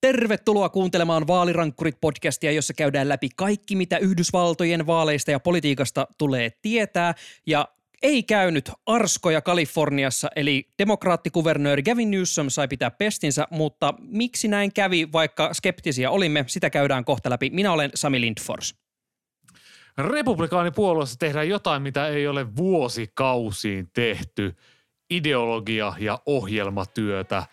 Tervetuloa kuuntelemaan Vaalirankkurit-podcastia, jossa käydään läpi kaikki, mitä Yhdysvaltojen vaaleista ja politiikasta tulee tietää. Ja ei käynyt arskoja Kaliforniassa, eli demokraattikuvernööri Gavin Newsom sai pitää pestinsä, mutta miksi näin kävi, vaikka skeptisiä olimme, sitä käydään kohta läpi. Minä olen Sami Lindfors. Republikaanipuolueessa tehdään jotain, mitä ei ole vuosikausiin tehty. Ideologia ja ohjelmatyötä –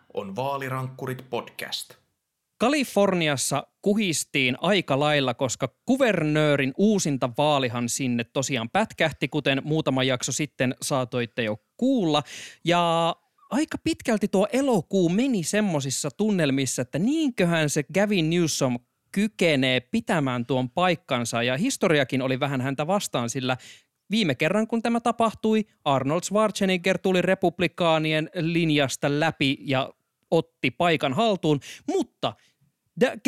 on Vaalirankkurit podcast. Kaliforniassa kuhistiin aika lailla, koska kuvernöörin uusinta vaalihan sinne tosiaan pätkähti, kuten muutama jakso sitten saatoitte jo kuulla. Ja aika pitkälti tuo elokuu meni semmosissa tunnelmissa, että niinköhän se Gavin Newsom kykenee pitämään tuon paikkansa ja historiakin oli vähän häntä vastaan, sillä Viime kerran, kun tämä tapahtui, Arnold Schwarzenegger tuli republikaanien linjasta läpi ja otti paikan haltuun, mutta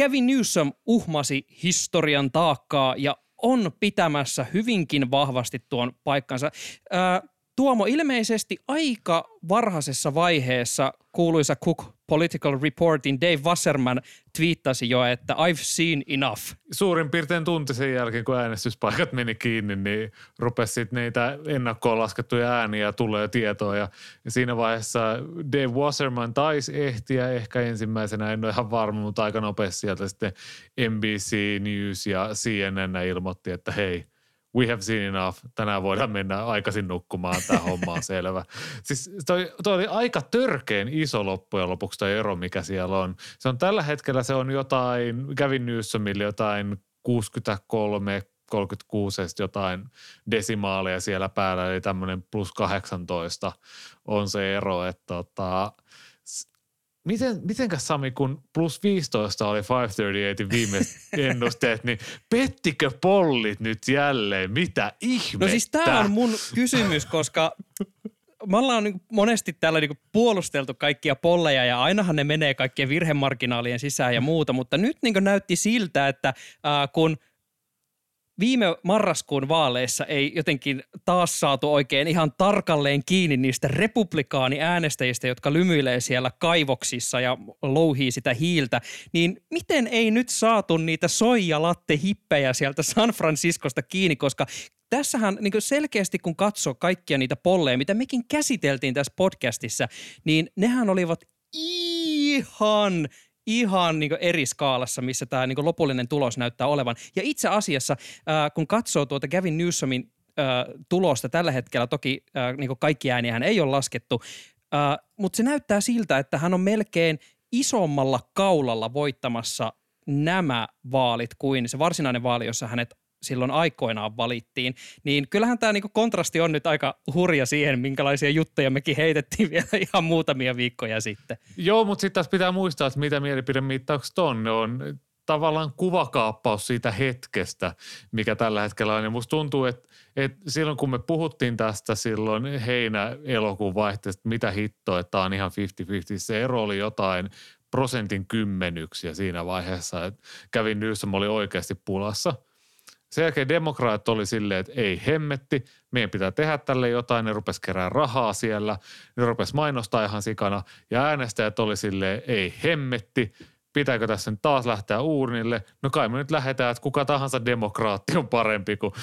Gavin Newsom uhmasi historian taakkaa ja on pitämässä hyvinkin vahvasti tuon paikkansa. Ää, Tuomo, ilmeisesti aika varhaisessa vaiheessa kuuluisa Cook Political Reportin Dave Wasserman twiittasi jo, että I've seen enough. Suurin piirtein tunti sen jälkeen, kun äänestyspaikat meni kiinni, niin rupesi niitä ennakkoon laskettuja ääniä tulee tietoa. Ja siinä vaiheessa Dave Wasserman taisi ehtiä ehkä ensimmäisenä, en ole ihan varma, mutta aika nopeasti sieltä sitten NBC News ja CNN ilmoitti, että hei – we have seen enough, tänään voidaan mennä aikaisin nukkumaan, tämä homma on selvä. Siis toi, toi oli aika törkeen iso loppujen lopuksi toi ero, mikä siellä on. Se on tällä hetkellä se on jotain, kävin Newsomille jotain 63, 36 jotain desimaaleja siellä päällä, eli tämmöinen plus 18 on se ero, että tota, miten, mitenkäs Sami, kun plus 15 oli 538 viimeiset ennusteet, niin pettikö pollit nyt jälleen? Mitä ihmettä? No siis tämä on mun kysymys, koska me ollaan niin monesti täällä niin puolusteltu kaikkia polleja ja ainahan ne menee kaikkien virhemarginaalien sisään ja muuta, mutta nyt niin näytti siltä, että äh, kun – viime marraskuun vaaleissa ei jotenkin taas saatu oikein ihan tarkalleen kiinni niistä republikaaniäänestäjistä, jotka lymyilee siellä kaivoksissa ja louhii sitä hiiltä, niin miten ei nyt saatu niitä soijalatte hippejä sieltä San Franciscosta kiinni, koska tässähän niin selkeästi kun katsoo kaikkia niitä polleja, mitä mekin käsiteltiin tässä podcastissa, niin nehän olivat ihan ihan niin eri skaalassa, missä tämä niin lopullinen tulos näyttää olevan. Ja itse asiassa, äh, kun katsoo tuota Gavin Newsomin äh, tulosta tällä hetkellä, toki äh, niin kaikki ääniä hän ei ole laskettu, äh, mutta se näyttää siltä, että hän on melkein isommalla kaulalla voittamassa nämä vaalit kuin se varsinainen vaali, jossa hänet silloin aikoinaan valittiin, niin kyllähän tämä niinku kontrasti on nyt aika hurja siihen, minkälaisia juttuja mekin heitettiin vielä ihan muutamia viikkoja sitten. Joo, mutta sitten taas pitää muistaa, että mitä mielipidemittaukset on. Ne on tavallaan kuvakaappaus siitä hetkestä, mikä tällä hetkellä on. Ja musta tuntuu, että, että silloin kun me puhuttiin tästä silloin heinä-elokuun vaihteesta, mitä hittoa, että tämä on ihan 50-50, se ero oli jotain prosentin kymmenyksiä siinä vaiheessa, että kävin Newsom oli oikeasti pulassa – sen jälkeen demokraat oli silleen, että ei hemmetti, meidän pitää tehdä tälle jotain. Ne rupes kerää rahaa siellä, ne rupes mainostaa ihan sikana. Ja äänestäjät oli silleen, ei hemmetti, pitääkö tässä nyt taas lähteä uurnille? No kai me nyt lähdetään, että kuka tahansa demokraatti on parempi kuin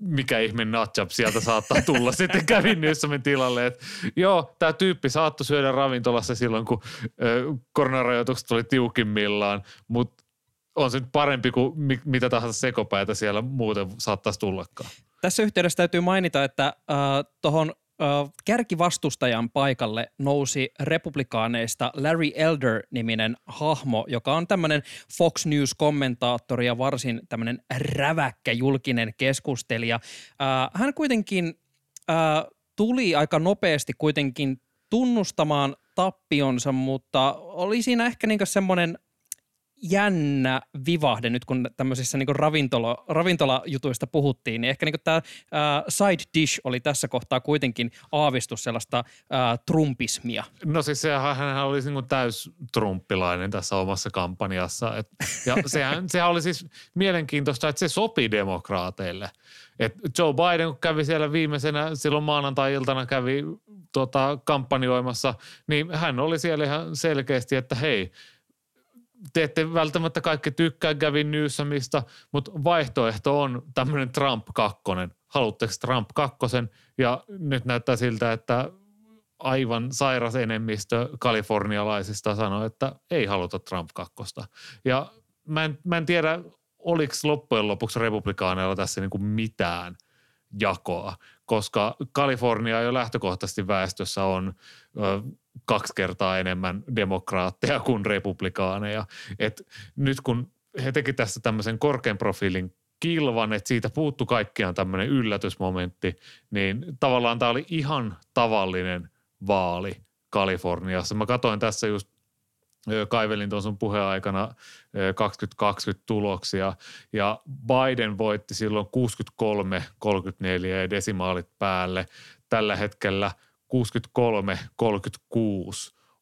mikä ihme nutjab sieltä saattaa tulla sitten kävin Newsomin tilalle. Että joo, tämä tyyppi saattoi syödä ravintolassa silloin, kun koronarajoitukset oli tiukimmillaan, mutta on se nyt parempi kuin mitä tahansa sekopäätä siellä muuten saattaisi tullakaan. Tässä yhteydessä täytyy mainita, että äh, tuohon äh, kärkivastustajan paikalle nousi republikaaneista Larry Elder-niminen hahmo, joka on tämmöinen Fox News-kommentaattori ja varsin tämmöinen räväkkä julkinen keskustelija. Äh, hän kuitenkin äh, tuli aika nopeasti kuitenkin tunnustamaan tappionsa, mutta oli siinä ehkä niin semmoinen jännä vivahde nyt, kun tämmöisissä niin ravintola, ravintolajutuista puhuttiin, niin ehkä niin tämä side dish oli tässä kohtaa kuitenkin aavistus sellaista ää, trumpismia. No siis sehän hän oli niin täys trumppilainen tässä omassa kampanjassa. Et, ja sehän, sehän oli siis mielenkiintoista, että se sopi demokraateille. Et Joe Biden, kun kävi siellä viimeisenä, silloin maanantai-iltana kävi tota, kampanjoimassa, niin hän oli siellä ihan selkeästi, että hei – te ette välttämättä kaikki tykkää Gavin Newsomista, mutta vaihtoehto on tämmöinen Trump 2. Haluatteko Trump 2? Ja nyt näyttää siltä, että aivan sairas enemmistö kalifornialaisista sanoi, että ei haluta Trump 2. Ja mä en, mä en tiedä, oliko loppujen lopuksi republikaaneilla tässä niin kuin mitään jakoa, koska Kalifornia jo lähtökohtaisesti väestössä on kaksi kertaa enemmän demokraatteja kuin republikaaneja. Et nyt kun he teki tässä tämmöisen korkean profiilin kilvan, että siitä puuttu kaikkiaan tämmöinen yllätysmomentti, niin tavallaan tämä oli ihan tavallinen vaali Kaliforniassa. Mä katsoin tässä just kaivelin tuon sun puheaikana 2020 tuloksia ja Biden voitti silloin 63-34 ja desimaalit päälle. Tällä hetkellä – 63-36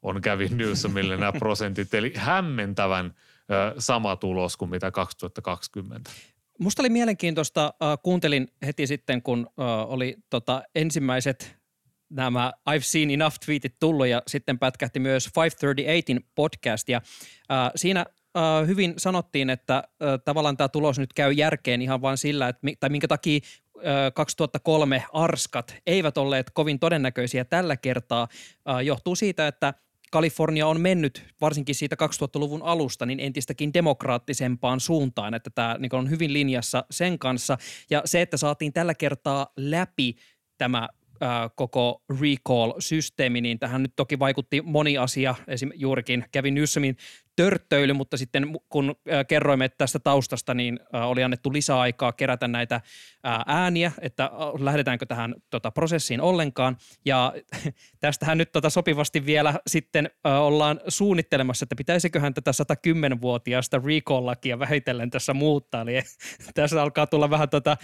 on Gavin Newsomille nämä prosentit, eli hämmentävän sama tulos kuin mitä 2020. Musta oli mielenkiintoista, äh, kuuntelin heti sitten, kun äh, oli tota, ensimmäiset nämä I've seen enough tweetit tullut ja sitten pätkähti myös 538 podcast ja äh, siinä äh, hyvin sanottiin, että äh, tavallaan tämä tulos nyt käy järkeen ihan vain sillä, että, tai minkä takia 2003 arskat eivät olleet kovin todennäköisiä tällä kertaa, johtuu siitä, että Kalifornia on mennyt varsinkin siitä 2000-luvun alusta niin entistäkin demokraattisempaan suuntaan, että tämä niin on hyvin linjassa sen kanssa. Ja se, että saatiin tällä kertaa läpi tämä koko recall-systeemi, niin tähän nyt toki vaikutti moni asia, esim. juurikin kävin Newsomin törttöily, mutta sitten kun kerroimme tästä taustasta, niin oli annettu lisäaikaa kerätä näitä ääniä, että lähdetäänkö tähän tota, prosessiin ollenkaan. Ja tästähän nyt tota, sopivasti vielä sitten ollaan suunnittelemassa, että pitäisiköhän tätä 110-vuotiaasta recall-lakia vähitellen tässä muuttaa. Eli tässä alkaa tulla vähän tota,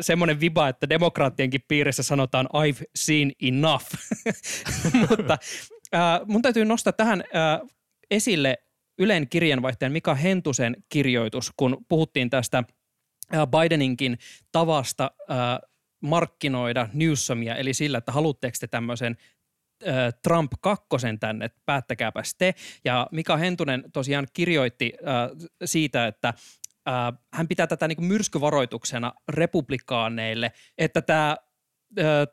semmoinen viba, että demokraattienkin piirissä sanotaan I've seen enough. mutta mun täytyy nostaa tähän esille Ylen kirjanvaihtajan Mika Hentusen kirjoitus, kun puhuttiin tästä Bideninkin tavasta markkinoida Newsomia, eli sillä, että haluatteko te tämmöisen Trump kakkosen tänne, päättäkääpäs te. Ja Mika Hentunen tosiaan kirjoitti siitä, että hän pitää tätä niin myrskyvaroituksena republikaaneille, että tämä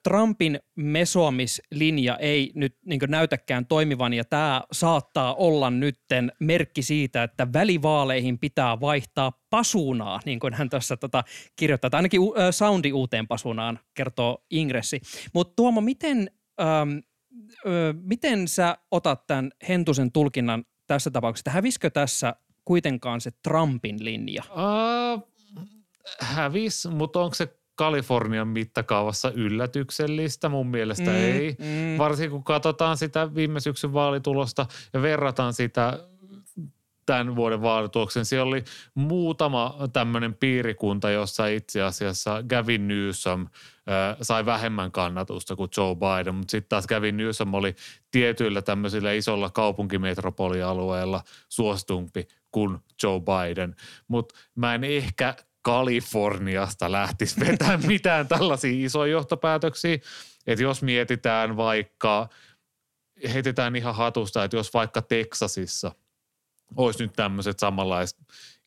Trumpin mesoamislinja ei nyt niin näytäkään toimivan ja tämä saattaa olla nytten merkki siitä, että välivaaleihin pitää vaihtaa pasunaa, niin kuin hän tässä tota kirjoittaa. Tai ainakin soundi uuteen pasunaan, kertoo Ingressi. Mutta Tuomo, miten, ähm, ö, miten sä otat tämän Hentusen tulkinnan tässä tapauksessa? Häviskö tässä kuitenkaan se Trumpin linja? Uh, hävis, mutta onko se Kalifornian mittakaavassa yllätyksellistä. Mun mielestä mm, ei. Mm. Varsinkin kun katsotaan sitä viime syksyn vaalitulosta ja verrataan sitä tämän vuoden vaalituloksen. Siellä oli muutama tämmöinen piirikunta, jossa itse asiassa Gavin Newsom äh, sai vähemmän kannatusta kuin Joe Biden, mutta sitten taas Gavin Newsom oli tietyillä tämmöisillä isolla kaupunkimetropolialueilla suositumpi kuin Joe Biden. Mutta mä en ehkä Kaliforniasta lähtisi vetämään mitään tällaisia isoja johtopäätöksiä. Että jos mietitään vaikka, heitetään ihan hatusta, että jos vaikka Teksasissa olisi nyt tämmöiset samanlaiset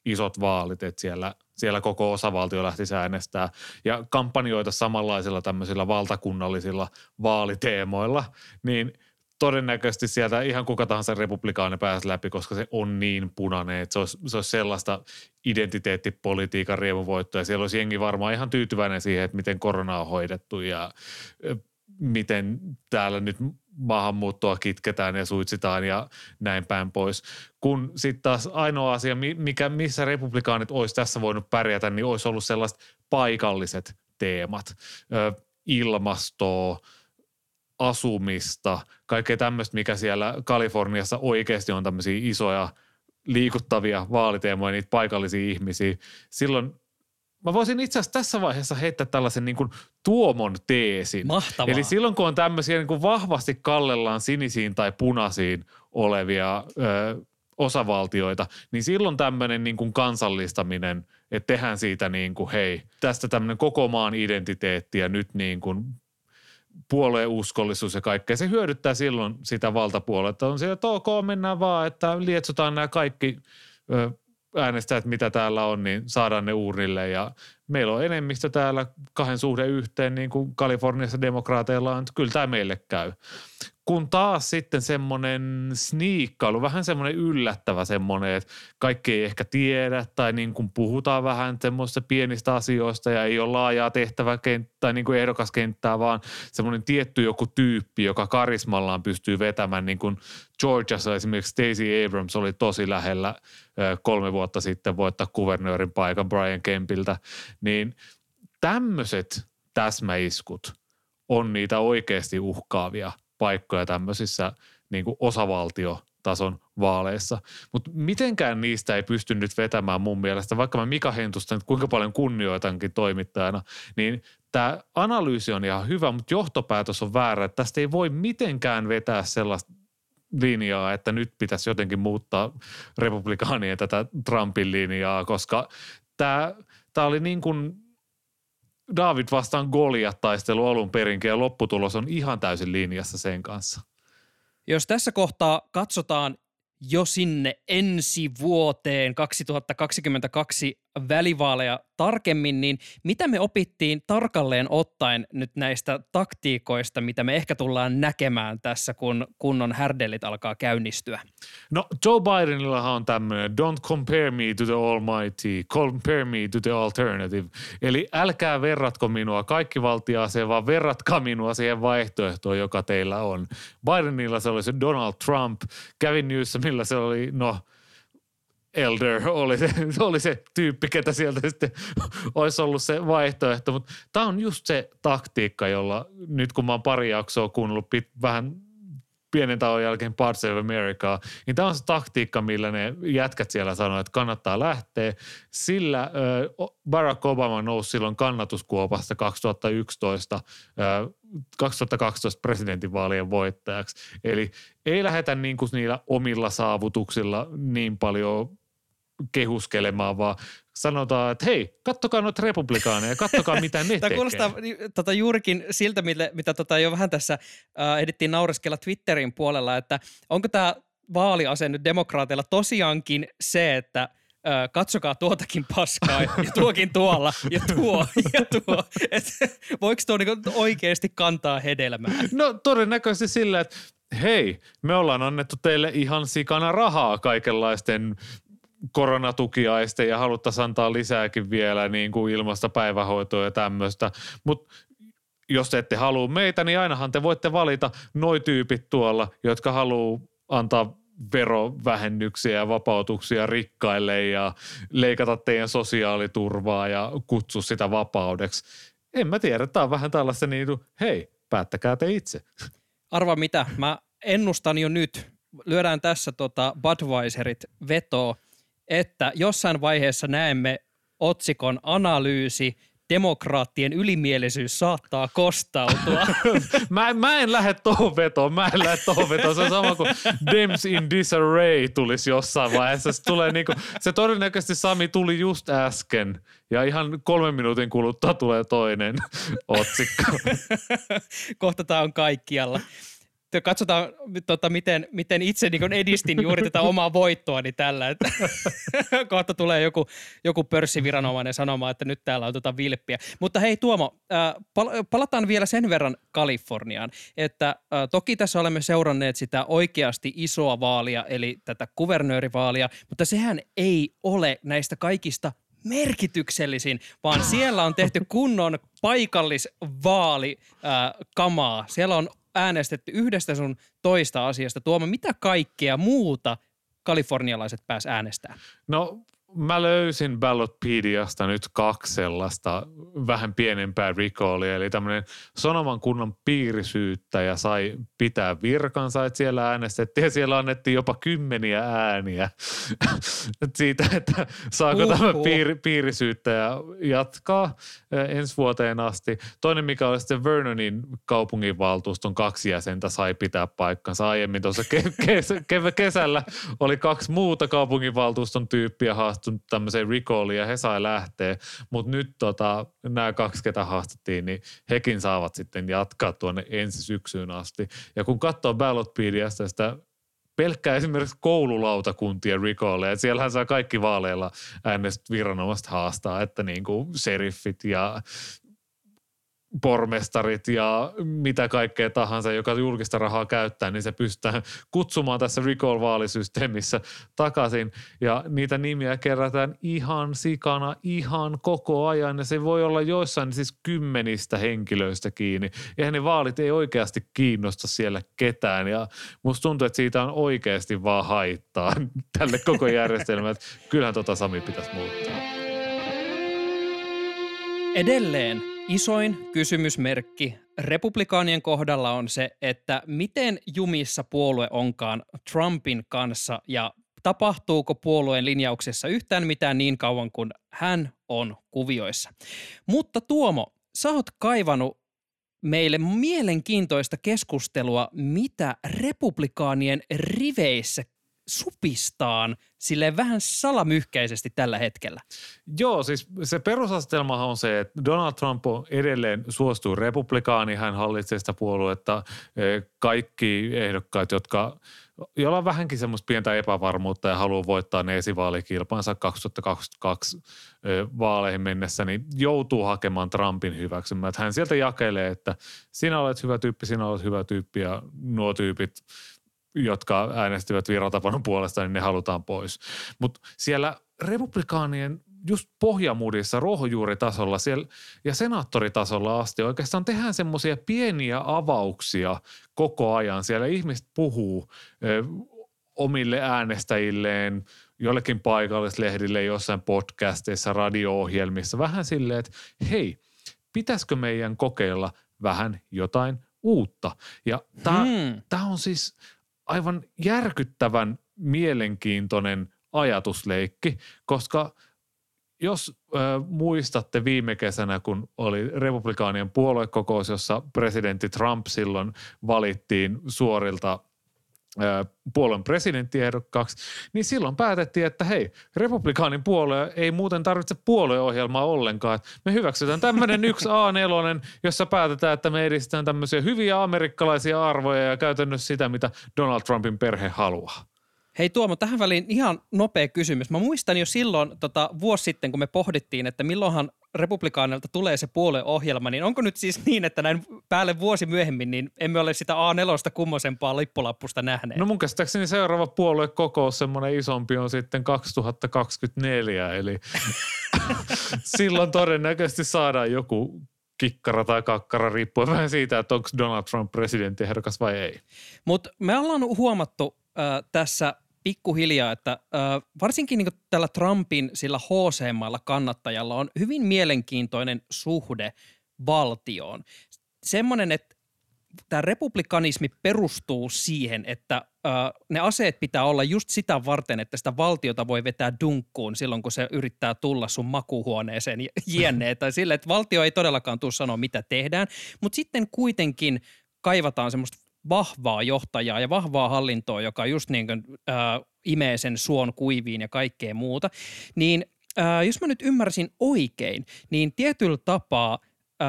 isot vaalit, että siellä, siellä koko osavaltio lähtisi äänestää ja kampanjoita samanlaisilla tämmöisillä valtakunnallisilla vaaliteemoilla, niin – todennäköisesti sieltä ihan kuka tahansa republikaani pääsi läpi, koska se on niin punainen, että se olisi, se olisi sellaista identiteettipolitiikan riemuvoittoa. Ja siellä olisi jengi varmaan ihan tyytyväinen siihen, että miten korona on hoidettu ja miten täällä nyt maahanmuuttoa kitketään ja suitsitaan ja näin päin pois. Kun sitten taas ainoa asia, mikä, missä republikaanit olisi tässä voinut pärjätä, niin olisi ollut sellaiset paikalliset teemat. ilmastoa, asumista, kaikkea tämmöistä, mikä siellä Kaliforniassa oikeasti on tämmöisiä isoja liikuttavia vaaliteemoja, niitä paikallisia ihmisiä. Silloin Mä voisin itse asiassa tässä vaiheessa heittää tällaisen niin kuin tuomon teesin. Mahtavaa. Eli silloin kun on tämmöisiä niin kuin vahvasti kallellaan sinisiin tai punaisiin olevia ö, osavaltioita, niin silloin tämmöinen niin kuin kansallistaminen, että tehdään siitä niin kuin hei, tästä tämmöinen koko maan identiteetti ja nyt niin kuin puolueen uskollisuus ja kaikkea. Se hyödyttää silloin sitä valtapuoletta. On siellä, että ok, mennään vaan, että lietsotaan nämä kaikki äänestäjät, mitä täällä on, niin saadaan ne uurnille. Ja meillä on enemmistö täällä kahden suhde yhteen, niin kuin Kaliforniassa demokraateilla on, kyllä tämä meille käy kun taas sitten semmoinen sniikkailu, vähän semmoinen yllättävä semmoinen, että kaikki ei ehkä tiedä tai niin kuin puhutaan vähän semmoista pienistä asioista ja ei ole laajaa tehtäväkenttää tai niin kuin ehdokaskenttää, vaan semmoinen tietty joku tyyppi, joka karismallaan pystyy vetämään, niin kuin Georgiassa. Esimerkiksi Stacey Abrams oli tosi lähellä kolme vuotta sitten voittaa kuvernöörin paikan Brian Kempiltä, niin tämmöiset täsmäiskut on niitä oikeasti uhkaavia – paikkoja tämmöisissä niin kuin osavaltiotason vaaleissa. Mutta mitenkään niistä ei pysty nyt vetämään mun mielestä, vaikka mä Mika Hentusta nyt kuinka paljon kunnioitankin toimittajana, niin tämä analyysi on ihan hyvä, mutta johtopäätös on väärä. Että tästä ei voi mitenkään vetää sellaista linjaa, että nyt pitäisi jotenkin muuttaa republikaanien tätä Trumpin linjaa, koska tämä, tämä oli niin kuin David vastaan Goliat taistelu alun perinkin ja lopputulos on ihan täysin linjassa sen kanssa. Jos tässä kohtaa katsotaan jo sinne ensi vuoteen 2022 välivaaleja tarkemmin, niin mitä me opittiin tarkalleen ottaen nyt näistä taktiikoista, mitä me ehkä tullaan näkemään tässä, kun kunnon härdellit alkaa käynnistyä? No Joe Bidenillahan on tämmöinen don't compare me to the almighty, compare me to the alternative. Eli älkää verratko minua kaikki valtiaaseen, vaan verratkaa minua siihen vaihtoehtoon, joka teillä on. Bidenilla se oli se Donald Trump, Kevin Newsomilla se oli, no – Elder oli se, oli se tyyppi, ketä sieltä sitten olisi ollut se vaihtoehto. Mutta tämä on just se taktiikka, jolla nyt kun mä oon pari jaksoa kuunnellut pit, vähän pienen tauon jälkeen Parts of America, niin tämä on se taktiikka, millä ne jätkät siellä sanoo, että kannattaa lähteä. Sillä Barack Obama nousi silloin kannatuskuopasta 2011 2012 presidentinvaalien voittajaksi. Eli ei lähdetä niin kuin niillä omilla saavutuksilla niin paljon kehuskelemaan, vaan sanotaan, että hei, kattokaa noita republikaaneja, kattokaa mitä ne Tämä tekee. kuulostaa tota, juurikin siltä, mitä, mitä tota, jo vähän tässä äh, edittiin naureskella Twitterin puolella, että onko tämä vaaliase nyt demokraateilla tosiaankin se, että – Öö, katsokaa tuotakin paskaa ja tuokin tuolla ja tuo ja tuo. Et, voiko tuo niinku oikeasti kantaa hedelmää? No todennäköisesti sillä, että hei, me ollaan annettu teille ihan sikana rahaa kaikenlaisten koronatukiaisten ja haluttaisiin antaa lisääkin vielä niin kuin ilmasta päivähoitoa ja tämmöistä. Mutta jos ette halua meitä, niin ainahan te voitte valita noi tyypit tuolla, jotka haluaa antaa verovähennyksiä ja vapautuksia rikkaille ja leikata teidän sosiaaliturvaa ja kutsua sitä vapaudeksi. En mä tiedä, tämä on vähän tällaista niin kuin, hei, päättäkää te itse. Arva mitä, mä ennustan jo nyt, lyödään tässä tota Budweiserit veto, että jossain vaiheessa näemme otsikon analyysi demokraattien ylimielisyys saattaa kostautua. mä, mä en lähde tohon vetoon, mä en lähde tohon vetoon. Se on sama kuin Dems in Disarray tulisi jossain vaiheessa. Se, tulee niinku, se todennäköisesti Sami tuli just äsken ja ihan kolmen minuutin kuluttua tulee toinen otsikko. Kohta tämä on kaikkialla katsotaan tota, miten, miten itse niin edistin juuri tätä omaa voittoani tällä. Että kohta tulee joku, joku pörssiviranomainen sanomaan, että nyt täällä on tota vilppiä. Mutta hei Tuomo, äh, pal- palataan vielä sen verran Kaliforniaan, että äh, toki tässä olemme seuranneet sitä oikeasti isoa vaalia, eli tätä kuvernöörivaalia, mutta sehän ei ole näistä kaikista merkityksellisin, vaan siellä on tehty kunnon paikallisvaali äh. Siellä on äänestetty yhdestä sun toista asiasta. Tuoma, mitä kaikkea muuta kalifornialaiset pääs äänestämään? No mä löysin Ballotpediasta nyt kaksi sellaista vähän pienempää recallia, eli tämmöinen Sonoman kunnan piirisyyttäjä sai pitää virkansa, että siellä äänestettiin ja siellä annettiin jopa kymmeniä ääniä siitä, että saako Uhuh. tämä piiri, piirisyyttäjä jatkaa ensi vuoteen asti. Toinen, mikä oli sitten Vernonin kaupunginvaltuuston kaksi jäsentä sai pitää paikkansa. Aiemmin tuossa ke- kes- ke- kesällä oli kaksi muuta kaupunginvaltuuston tyyppiä haastunut tämmöiseen recalliin ja he sai lähteä. Mutta nyt tota, nämä kaksi, ketä haastettiin, niin hekin saavat sitten jatkaa tuonne ensi syksyyn asti. Ja kun katsoo Ballotpediasta sitä pelkkää esimerkiksi koululautakuntien recallia, että siellähän saa kaikki vaaleilla äänestyt viranomaiset haastaa, että niin kuin sheriffit ja pormestarit ja mitä kaikkea tahansa, joka julkista rahaa käyttää, niin se pystytään kutsumaan tässä recall-vaalisysteemissä takaisin. Ja niitä nimiä kerätään ihan sikana, ihan koko ajan. Ja se voi olla joissain siis kymmenistä henkilöistä kiinni. Ja ne vaalit ei oikeasti kiinnosta siellä ketään. Ja musta tuntuu, että siitä on oikeasti vaan haittaa tälle koko järjestelmälle. Kyllähän tota Sami pitäisi muuttaa. Edelleen isoin kysymysmerkki republikaanien kohdalla on se, että miten jumissa puolue onkaan Trumpin kanssa ja tapahtuuko puolueen linjauksessa yhtään mitään niin kauan kuin hän on kuvioissa. Mutta Tuomo, sä oot kaivannut meille mielenkiintoista keskustelua, mitä republikaanien riveissä supistaan sille vähän salamyhkäisesti tällä hetkellä. Joo, siis se perusasetelmahan on se, että Donald Trump on edelleen suostuu republikaani, hän hallitsee sitä puoluetta. Eh, Kaikki ehdokkaat, jotka, joilla on vähänkin semmoista pientä epävarmuutta ja haluaa voittaa ne esivaalikilpansa 2022 eh, vaaleihin mennessä, niin joutuu hakemaan Trumpin hyväksymään. Hän sieltä jakelee, että sinä olet hyvä tyyppi, sinä olet hyvä tyyppi ja nuo tyypit jotka äänestivät viratapanon puolesta, niin ne halutaan pois. Mutta siellä republikaanien just pohjamudissa, ruohonjuuritasolla siellä, ja senaattoritasolla asti oikeastaan tehdään semmoisia pieniä avauksia koko ajan. Siellä ihmiset puhuu ö, omille äänestäjilleen, jollekin paikallislehdille, jossain podcasteissa, radio-ohjelmissa, vähän silleen, että hei, pitäisikö meidän kokeilla vähän jotain uutta. Ja tämä Hmm. on siis aivan järkyttävän mielenkiintoinen ajatusleikki, koska jos ö, muistatte viime kesänä, kun oli republikaanien puoluekokous, jossa presidentti Trump silloin valittiin suorilta puolueen presidenttiehdokkaaksi, niin silloin päätettiin, että hei, republikaanin puolue ei muuten tarvitse puolueohjelmaa ollenkaan. Me hyväksytään tämmöinen yksi A4, jossa päätetään, että me edistetään tämmöisiä hyviä amerikkalaisia arvoja ja käytännössä sitä, mitä Donald Trumpin perhe haluaa. Hei Tuomo, tähän väliin ihan nopea kysymys. Mä muistan jo silloin tota, vuosi sitten, kun me pohdittiin, että milloinhan republikaanilta tulee se puolueohjelma, niin onko nyt siis niin, että näin päälle vuosi myöhemmin, niin emme ole sitä A4 kummosempaa lippulappusta nähneet? No mun käsittääkseni seuraava puoluekokous, semmoinen isompi, on sitten 2024, eli silloin todennäköisesti saadaan joku kikkara tai kakkara, riippuen vähän siitä, että onko Donald Trump presidenttiehdokas vai ei. Mutta me ollaan huomattu äh, tässä pikkuhiljaa, että äh, varsinkin niin tällä Trumpin sillä HC-maalla kannattajalla on hyvin mielenkiintoinen suhde valtioon. Semmoinen, että tämä republikanismi perustuu siihen, että äh, ne aseet pitää olla just sitä varten, että sitä valtiota voi vetää dunkkuun silloin, kun se yrittää tulla sun makuuhuoneeseen j- jne. tai sille, että valtio ei todellakaan tule sanoa, mitä tehdään, mutta sitten kuitenkin kaivataan semmoista vahvaa johtajaa ja vahvaa hallintoa, joka just niin kuin, äh, imee sen suon kuiviin ja kaikkea muuta, niin äh, jos mä nyt ymmärsin oikein, niin tietyllä tapaa äh,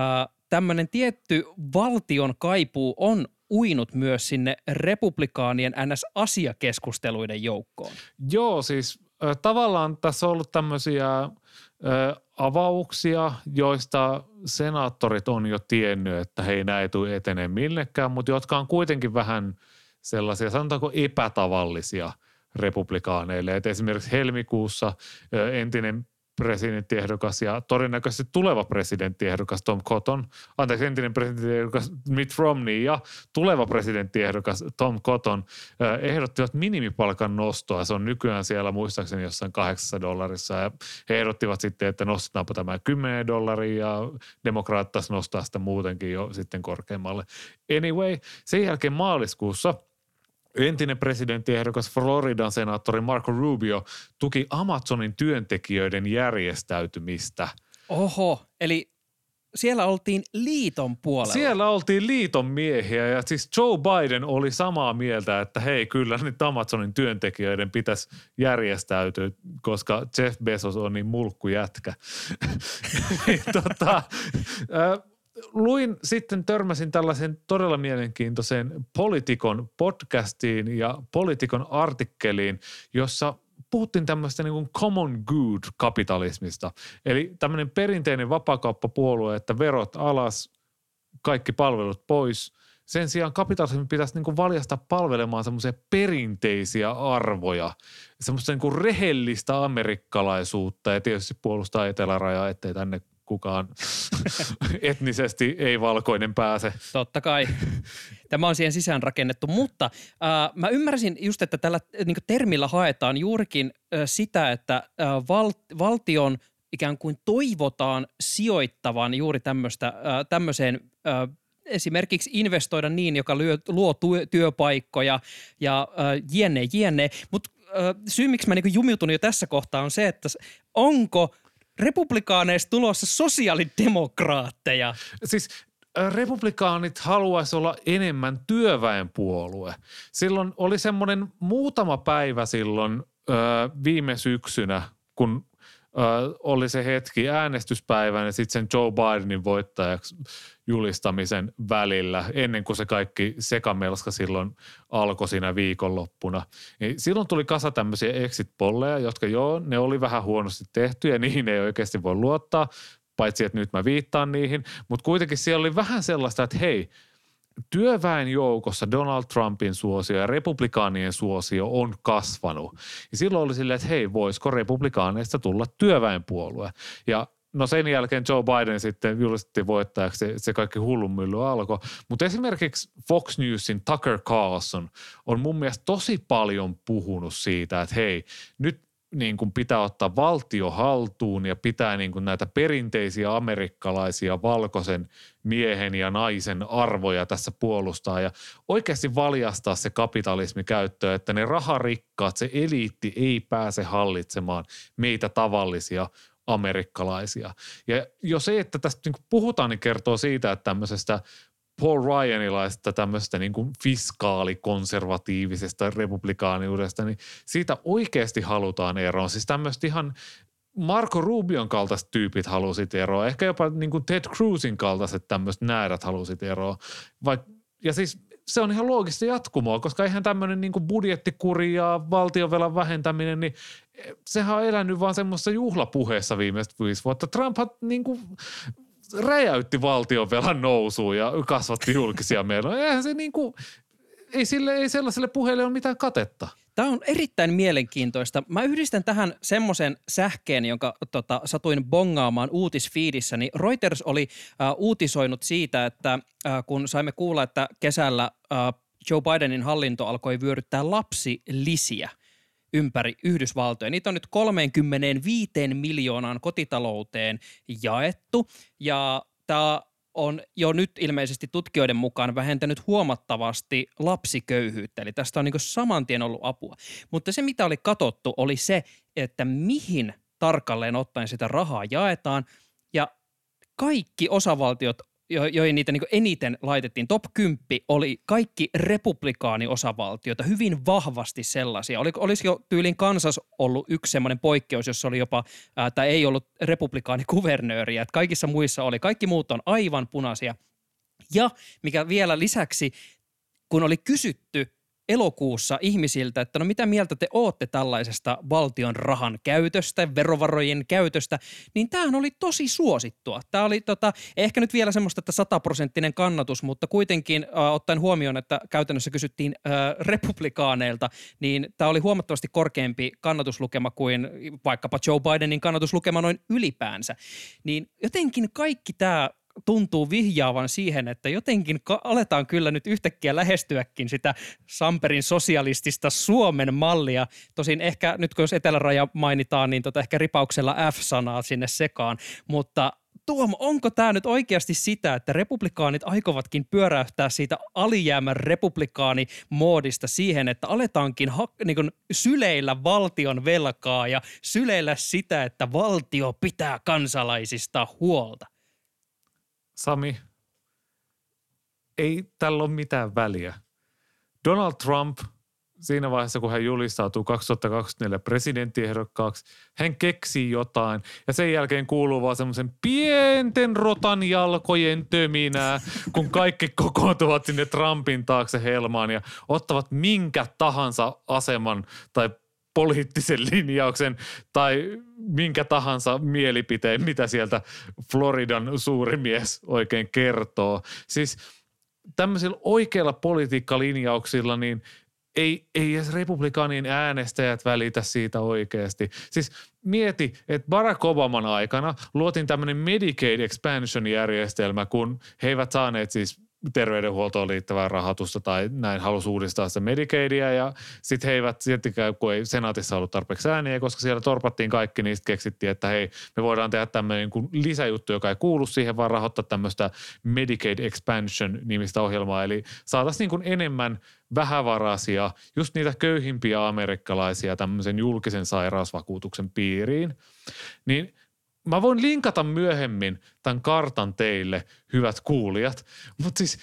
tämmöinen tietty valtion kaipuu on uinut myös sinne republikaanien NS-asiakeskusteluiden joukkoon. Joo, siis ö, tavallaan tässä on ollut tämmöisiä ö, avauksia, joista senaattorit on jo tiennyt, että hei, näin ei tule etenee millekään, mutta jotka on kuitenkin vähän sellaisia, sanotaanko epätavallisia republikaaneille. Et esimerkiksi helmikuussa entinen presidenttiehdokas ja todennäköisesti tuleva presidenttiehdokas Tom Cotton, anteeksi entinen presidenttiehdokas Mitt Romney ja tuleva presidenttiehdokas Tom Cotton ehdottivat minimipalkan nostoa. Se on nykyään siellä muistaakseni jossain kahdeksassa dollarissa ja he ehdottivat sitten, että nostetaanpa tämä 10 dollaria ja demokraattas nostaa sitä muutenkin jo sitten korkeammalle. Anyway, sen jälkeen maaliskuussa – Entinen presidenttiehdokas Floridan senaattori Marco Rubio tuki Amazonin työntekijöiden järjestäytymistä. Oho, eli siellä oltiin liiton puolella. Siellä oltiin liiton miehiä ja siis Joe Biden oli samaa mieltä, että hei kyllä nyt Amazonin työntekijöiden pitäisi järjestäytyä, koska Jeff Bezos on niin mulkkujätkä. tota, luin sitten, törmäsin tällaisen todella mielenkiintoiseen Politikon podcastiin ja Politikon artikkeliin, jossa puhuttiin tämmöistä niin kuin common good kapitalismista. Eli tämmöinen perinteinen vapakauppapuolue, että verot alas, kaikki palvelut pois. Sen sijaan kapitalismi pitäisi niin kuin valjastaa palvelemaan semmoisia perinteisiä arvoja, semmoista niin kuin rehellistä amerikkalaisuutta ja tietysti puolustaa etelärajaa, ettei tänne kukaan etnisesti ei-valkoinen pääse. Totta kai. Tämä on siihen sisään rakennettu, mutta äh, mä ymmärsin just, että tällä niin termillä haetaan juurikin äh, sitä, että äh, val, valtion ikään kuin toivotaan sijoittavan juuri tämmöistä, äh, tämmöiseen äh, esimerkiksi investoida niin, joka lyö, luo työ, työpaikkoja ja äh, jenne, jenne. Mutta äh, syy, miksi mä niin jumiutun jo tässä kohtaa on se, että onko – republikaaneista tulossa sosiaalidemokraatteja. Siis republikaanit haluaisi olla enemmän työväenpuolue. Silloin oli semmoinen muutama päivä silloin ö, viime syksynä, kun oli se hetki äänestyspäivän ja sitten sen Joe Bidenin voittajaksi julistamisen välillä, ennen kuin se kaikki sekamelska silloin alkoi siinä viikonloppuna. Niin silloin tuli kasa tämmöisiä exit-polleja, jotka joo, ne oli vähän huonosti tehty ja niihin ei oikeasti voi luottaa, paitsi että nyt mä viittaan niihin. Mutta kuitenkin siellä oli vähän sellaista, että hei, työväen joukossa Donald Trumpin suosio ja republikaanien suosio on kasvanut. Ja silloin oli silleen, että hei, voisiko republikaaneista tulla työväenpuolue? Ja No sen jälkeen Joe Biden sitten julistettiin voittajaksi, se, kaikki hullunmylly alkoi. Mutta esimerkiksi Fox Newsin Tucker Carlson on mun mielestä tosi paljon puhunut siitä, että hei, nyt niin kuin pitää ottaa valtio haltuun ja pitää niin kuin näitä perinteisiä amerikkalaisia valkoisen miehen ja naisen arvoja tässä puolustaa ja oikeasti valjastaa se kapitalismi käyttöön, että ne raharikkaat, se eliitti ei pääse hallitsemaan meitä tavallisia amerikkalaisia. Ja jo se, että tästä niin puhutaan, niin kertoo siitä, että tämmöisestä Paul Ryanilaista tämmöistä niin kuin fiskaalikonservatiivisesta republikaaniudesta, niin siitä oikeasti halutaan eroon. Siis tämmöistä ihan Marco Rubion kaltaiset tyypit halusit eroa, ehkä jopa niin kuin Ted Cruzin kaltaiset tämmöiset näädät halusit eroa. Vaik, ja siis se on ihan loogista jatkumoa, koska eihän tämmöinen niin budjettikuri ja valtionvelan vähentäminen, niin sehän on elänyt vaan semmoisessa juhlapuheessa viimeiset viisi vuotta. Trump niin kuin räjäytti valtionvelan nousuun ja kasvatti julkisia menoja. Eihän se niin kuin, ei, sille, ei sellaiselle puheelle ole mitään katetta. Tämä on erittäin mielenkiintoista. Mä yhdistän tähän semmoisen sähkeen, jonka tota, satuin bongaamaan uutisfiidissä. Niin Reuters oli äh, uutisoinut siitä, että äh, kun saimme kuulla, että kesällä äh, Joe Bidenin hallinto alkoi vyöryttää lapsilisiä – ympäri Yhdysvaltoja. Niitä on nyt 35 miljoonaan kotitalouteen jaettu ja tämä on jo nyt ilmeisesti tutkijoiden mukaan vähentänyt huomattavasti lapsiköyhyyttä. Eli tästä on niin saman tien ollut apua. Mutta se, mitä oli katottu, oli se, että mihin tarkalleen ottaen sitä rahaa jaetaan. Ja kaikki osavaltiot jo, joihin niitä niin eniten laitettiin. Top 10 oli kaikki republikaaniosavaltioita, hyvin vahvasti sellaisia. Oli, olisi jo tyylin Kansas ollut yksi semmoinen poikkeus, jossa oli jopa, ää, tai ei ollut republikaanikuvernööriä. Että kaikissa muissa oli. Kaikki muut on aivan punaisia. Ja mikä vielä lisäksi, kun oli kysytty elokuussa ihmisiltä, että no mitä mieltä te ootte tällaisesta valtion rahan käytöstä, verovarojen käytöstä, niin tämähän oli tosi suosittua. Tämä oli tota, ehkä nyt vielä semmoista, että sataprosenttinen kannatus, mutta kuitenkin äh, ottaen huomioon, että käytännössä kysyttiin äh, republikaaneilta, niin tämä oli huomattavasti korkeampi kannatuslukema kuin vaikkapa Joe Bidenin kannatuslukema noin ylipäänsä. Niin jotenkin kaikki tämä tuntuu vihjaavan siihen, että jotenkin aletaan kyllä nyt yhtäkkiä lähestyäkin sitä Samperin sosialistista Suomen mallia. Tosin ehkä nyt kun jos eteläraja mainitaan, niin tota ehkä ripauksella F-sanaa sinne sekaan, mutta Tuomo, onko tämä nyt oikeasti sitä, että republikaanit aikovatkin pyöräyttää siitä alijäämän republikaanimoodista siihen, että aletaankin ha- niin kuin syleillä valtion velkaa ja syleillä sitä, että valtio pitää kansalaisista huolta? Sami, ei tällä ole mitään väliä. Donald Trump siinä vaiheessa, kun hän julistautuu 2024 presidenttiehdokkaaksi, hän keksii jotain ja sen jälkeen kuuluu vaan semmoisen pienten rotan jalkojen töminää, kun kaikki kokoontuvat sinne Trumpin taakse helmaan ja ottavat minkä tahansa aseman tai poliittisen linjauksen tai minkä tahansa mielipiteen, mitä sieltä Floridan suuri mies oikein kertoo. Siis tämmöisillä oikeilla politiikkalinjauksilla niin ei, ei edes republikaanien äänestäjät välitä siitä oikeasti. Siis mieti, että Barack Obaman aikana luotiin tämmöinen Medicaid expansion-järjestelmä, kun he eivät saaneet siis terveydenhuoltoon liittävää rahoitusta tai näin halusi uudistaa sitä Medicaidia ja sitten he eivät sittenkään, kun ei senaatissa ollut tarpeeksi ääniä, koska siellä torpattiin kaikki, niin sitten keksittiin, että hei, me voidaan tehdä tämmöinen niin lisäjuttu, joka ei kuulu siihen, vaan rahoittaa tämmöistä Medicaid Expansion nimistä ohjelmaa, eli saataisiin niin enemmän vähävaraisia, just niitä köyhimpiä amerikkalaisia tämmöisen julkisen sairausvakuutuksen piiriin. Niin – mä voin linkata myöhemmin tämän kartan teille, hyvät kuulijat, mutta siis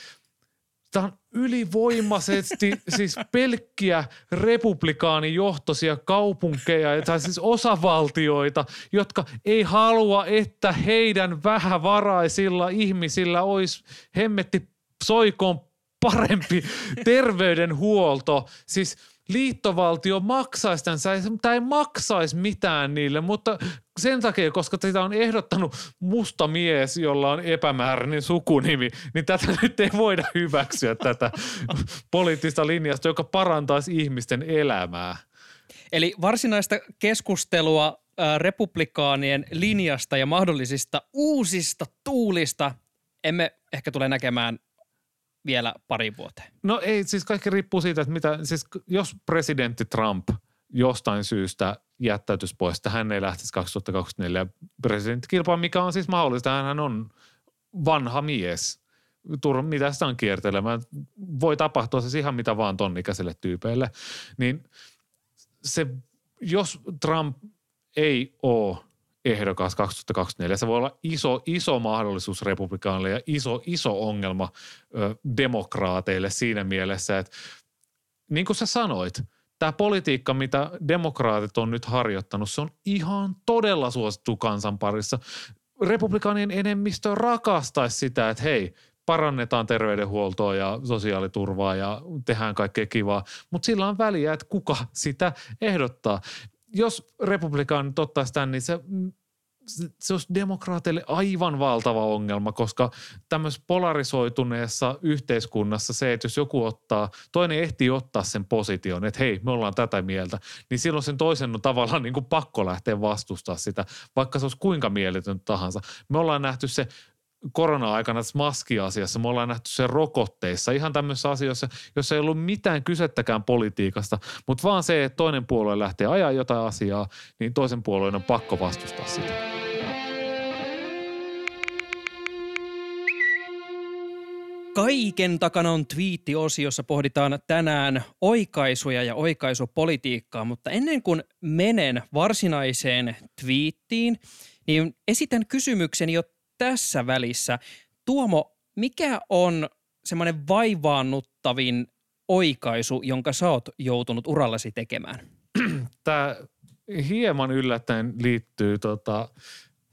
tämä on ylivoimaisesti siis pelkkiä republikaanijohtoisia kaupunkeja tai siis osavaltioita, jotka ei halua, että heidän vähävaraisilla ihmisillä olisi hemmetti soikoon parempi terveydenhuolto. Siis – liittovaltio maksaisi tämän, tämä ei maksaisi mitään niille, mutta sen takia, koska sitä on ehdottanut musta mies, jolla on epämääräinen sukunimi, niin tätä nyt ei voida hyväksyä tätä poliittista linjasta, joka parantaisi ihmisten elämää. Eli varsinaista keskustelua republikaanien linjasta ja mahdollisista uusista tuulista emme ehkä tule näkemään vielä pari vuoteen? No ei, siis kaikki riippuu siitä, että mitä, siis jos presidentti Trump jostain syystä jättäytyisi pois, että hän ei lähtisi 2024 presidenttikilpaan, mikä on siis mahdollista. Hän on vanha mies. Tur, mitä sitä on kiertelemään. Voi tapahtua siis ihan mitä vaan tonnikäiselle tyypeille. Niin se, jos Trump ei ole ehdokas 2024. Se voi olla iso, iso mahdollisuus republikaanille ja iso, iso ongelma ö, demokraateille siinä mielessä, että niin kuin sä sanoit, tämä politiikka, mitä demokraatit on nyt harjoittanut, se on ihan todella suosittu kansan parissa. Republikaanien enemmistö rakastaisi sitä, että hei, parannetaan terveydenhuoltoa ja sosiaaliturvaa ja tehdään kaikkea kivaa, mutta sillä on väliä, että kuka sitä ehdottaa jos republikaanit ottaisi tämän, niin se, se olisi demokraateille aivan valtava ongelma, koska tämmöisessä polarisoituneessa yhteiskunnassa se, että jos joku ottaa, toinen ehtii ottaa sen position, että hei, me ollaan tätä mieltä, niin silloin sen toisen on tavallaan niin kuin pakko lähteä vastustaa sitä, vaikka se olisi kuinka mieletön tahansa. Me ollaan nähty se korona-aikana tässä maskiasiassa, me ollaan nähty sen rokotteissa, ihan tämmöisissä asioissa, jossa ei ollut mitään kysettäkään politiikasta, mutta vaan se, että toinen puolue lähtee ajaa jotain asiaa, niin toisen puolueen on pakko vastustaa sitä. Kaiken takana on twiitti-osio, jossa pohditaan tänään oikaisuja ja oikaisupolitiikkaa, mutta ennen kuin menen varsinaiseen twiittiin, niin esitän kysymyksen tässä välissä. Tuomo, mikä on semmoinen vaivaannuttavin oikaisu, jonka sä oot joutunut urallasi tekemään? Tämä hieman yllättäen liittyy tota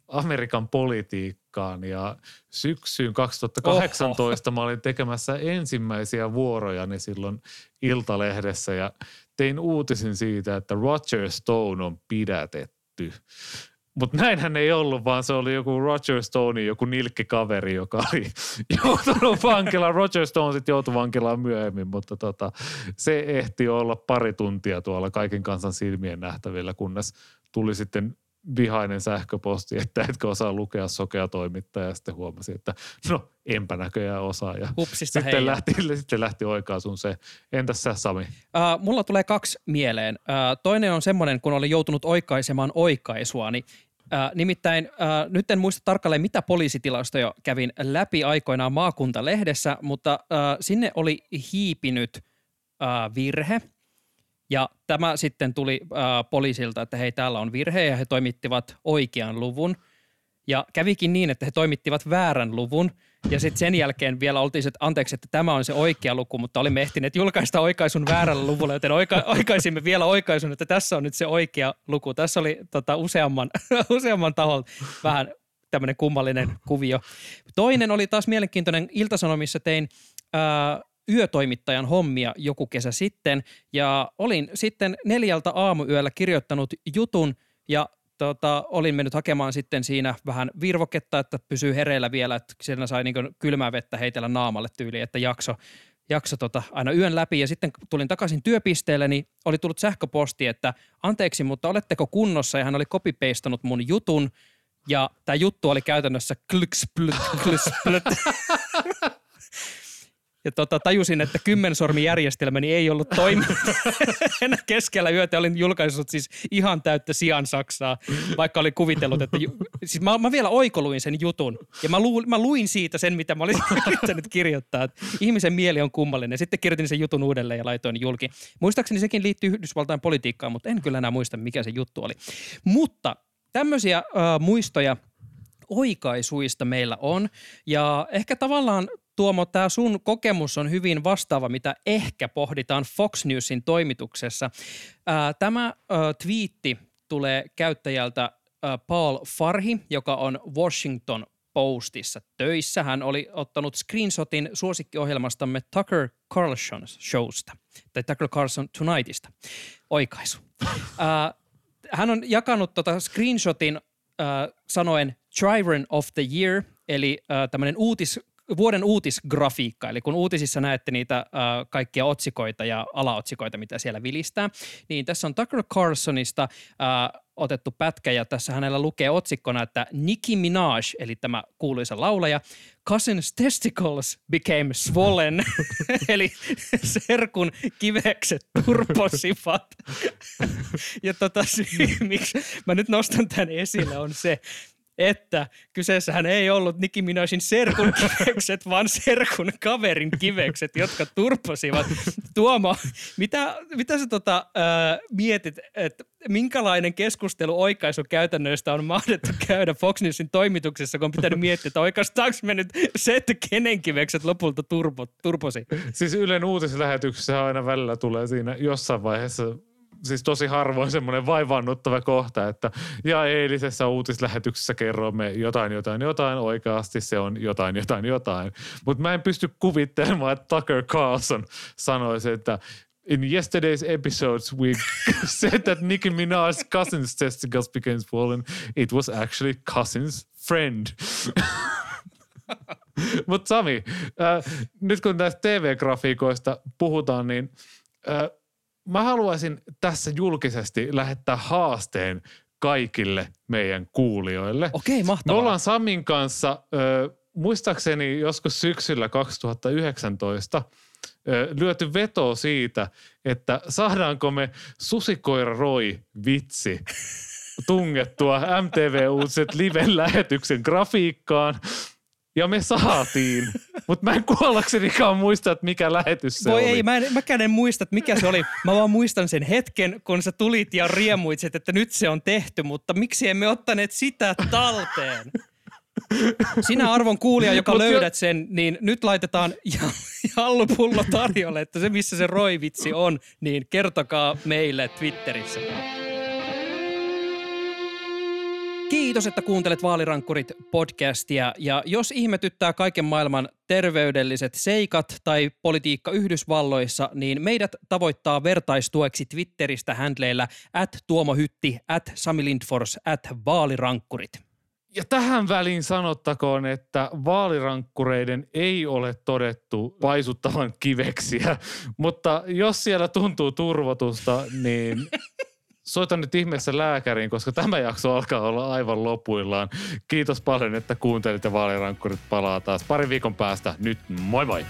Amerikan politiikkaan ja syksyyn 2018 mä olin tekemässä ensimmäisiä vuorojani silloin Iltalehdessä ja tein uutisin siitä, että Roger Stone on pidätetty. Mutta näinhän ei ollut, vaan se oli joku Roger Stone, joku nilkkikaveri, joka oli joutunut vankilaan. Roger Stone sitten joutui vankilaan myöhemmin, mutta tota, se ehti olla pari tuntia tuolla kaiken kansan silmien nähtävillä, kunnes tuli sitten vihainen sähköposti, että etkö osaa lukea sokea toimittaja. Ja sitten huomasi, että no enpä näköjään osaa. Ja Hupsista sitten heijaa. lähti, sitten lähti oikaisun se. Entäs sä Sami? Uh, mulla tulee kaksi mieleen. Uh, toinen on semmoinen, kun olin joutunut oikaisemaan oikaisua, niin Uh, nimittäin uh, nyt en muista tarkalleen, mitä poliisitilastoja kävin läpi aikoinaan maakuntalehdessä, mutta uh, sinne oli hiipinyt uh, virhe. Ja tämä sitten tuli uh, poliisilta, että hei, täällä on virhe ja he toimittivat oikean luvun. Ja kävikin niin, että he toimittivat väärän luvun. Ja sitten sen jälkeen vielä oltiin, että anteeksi, että tämä on se oikea luku, mutta olimme ehtineet julkaista oikaisun väärällä luvulla, joten oika- oikaisimme vielä oikaisun, että tässä on nyt se oikea luku. Tässä oli tota, useamman, useamman taholta vähän tämmöinen kummallinen kuvio. Toinen oli taas mielenkiintoinen. Iltasanomissa tein ää, yötoimittajan hommia joku kesä sitten ja olin sitten neljältä aamuyöllä kirjoittanut jutun ja tota, olin mennyt hakemaan sitten siinä vähän virvoketta, että pysyy hereillä vielä, että siinä sai niin kylmää vettä heitellä naamalle tyyliin, että jakso, jakso tota, aina yön läpi. Ja sitten tulin takaisin työpisteelle, niin oli tullut sähköposti, että anteeksi, mutta oletteko kunnossa? Ja hän oli copy-pastanut mun jutun, ja tämä juttu oli käytännössä klyks, plyt, klys, plyt. Ja tota, tajusin, että kymmensormijärjestelmäni ei ollut toiminut enää keskellä yötä. Olin julkaissut siis ihan täyttä sian saksaa, vaikka olin kuvitellut, että... Ju- siis mä, mä vielä oikoluin sen jutun. Ja mä, lu, mä luin siitä sen, mitä mä olin yrittänyt kirjoittaa. Ihmisen mieli on kummallinen. Sitten kirjoitin sen jutun uudelleen ja laitoin julki. Muistaakseni sekin liittyy Yhdysvaltain politiikkaan, mutta en kyllä enää muista, mikä se juttu oli. Mutta tämmöisiä äh, muistoja oikaisuista meillä on. Ja ehkä tavallaan Tuomo, tämä sun kokemus on hyvin vastaava, mitä ehkä pohditaan Fox Newsin toimituksessa. Tämä twiitti tulee käyttäjältä Paul Farhi, joka on Washington Postissa töissä. Hän oli ottanut screenshotin suosikkiohjelmastamme Tucker Carlson Showsta, tai Tucker Carlson Tonightista. Oikaisu. Hän on jakanut tota screenshotin sanoen Driver of the Year, eli tämmöinen uutis, vuoden uutisgrafiikka, eli kun uutisissa näette niitä äh, kaikkia otsikoita ja alaotsikoita, mitä siellä vilistää, niin tässä on Tucker Carlsonista äh, otettu pätkä ja tässä hänellä lukee otsikkona, että Nicki Minaj, eli tämä kuuluisa laulaja, cousin's testicles became swollen, eli serkun kivekset turposivat. ja tota miksi mä nyt nostan tämän esille on se, että kyseessähän ei ollut Nicki Minajin serkun kivekset, vaan serkun kaverin kivekset, jotka turposivat. Tuomo, mitä, mitä sä tota, äh, mietit, että minkälainen keskustelu oikaisukäytännöistä on mahdettu käydä Fox Newsin toimituksessa, kun on pitänyt miettiä, että oikeastaanko me nyt se, että kenen kivekset lopulta turpo, turposi? Siis Ylen uutislähetyksessä aina välillä tulee siinä jossain vaiheessa siis tosi harvoin semmoinen vaivaannuttava kohta, että ja eilisessä uutislähetyksessä kerromme jotain, jotain, jotain, oikeasti se on jotain, jotain, jotain. Mutta mä en pysty kuvittelemaan, että Tucker Carlson sanoisi, että In yesterday's episodes, we said that Nicki Minaj's cousin's testicles became swollen. It was actually cousin's friend. Mutta Sami, äh, nyt kun tästä TV-grafiikoista puhutaan, niin äh, mä haluaisin tässä julkisesti lähettää haasteen kaikille meidän kuulijoille. Okei, Me mahtavaa. ollaan Samin kanssa, ö, muistaakseni joskus syksyllä 2019, ö, lyöty veto siitä, että saadaanko me susikoira Roy vitsi tungettua MTV-uutiset live-lähetyksen grafiikkaan. Ja me saatiin, mutta mä en kuollaksenikaan muista, että mikä lähetys se Voi oli. ei, mä en, mäkään en muista, että mikä se oli. Mä vaan muistan sen hetken, kun sä tulit ja riemuitsit, että nyt se on tehty, mutta miksi emme ottaneet sitä talteen? Sinä arvon kuulija, joka Mut jo- löydät sen, niin nyt laitetaan ja- jallupullo tarjolle, että se missä se roivitsi on, niin kertokaa meille Twitterissä. Kiitos, että kuuntelet Vaalirankkurit podcastia. Ja jos ihmetyttää kaiken maailman terveydelliset seikat tai politiikka Yhdysvalloissa, niin meidät tavoittaa vertaistueksi Twitteristä handleillä at Tuomo Hytti, at Sami Lindfors, at Vaalirankkurit. Ja tähän väliin sanottakoon, että vaalirankkureiden ei ole todettu paisuttavan kiveksiä, mutta jos siellä tuntuu turvotusta, niin soita nyt ihmeessä lääkäriin, koska tämä jakso alkaa olla aivan lopuillaan. Kiitos paljon, että kuuntelit ja vaalirankkurit palaa taas pari viikon päästä. Nyt moi moi!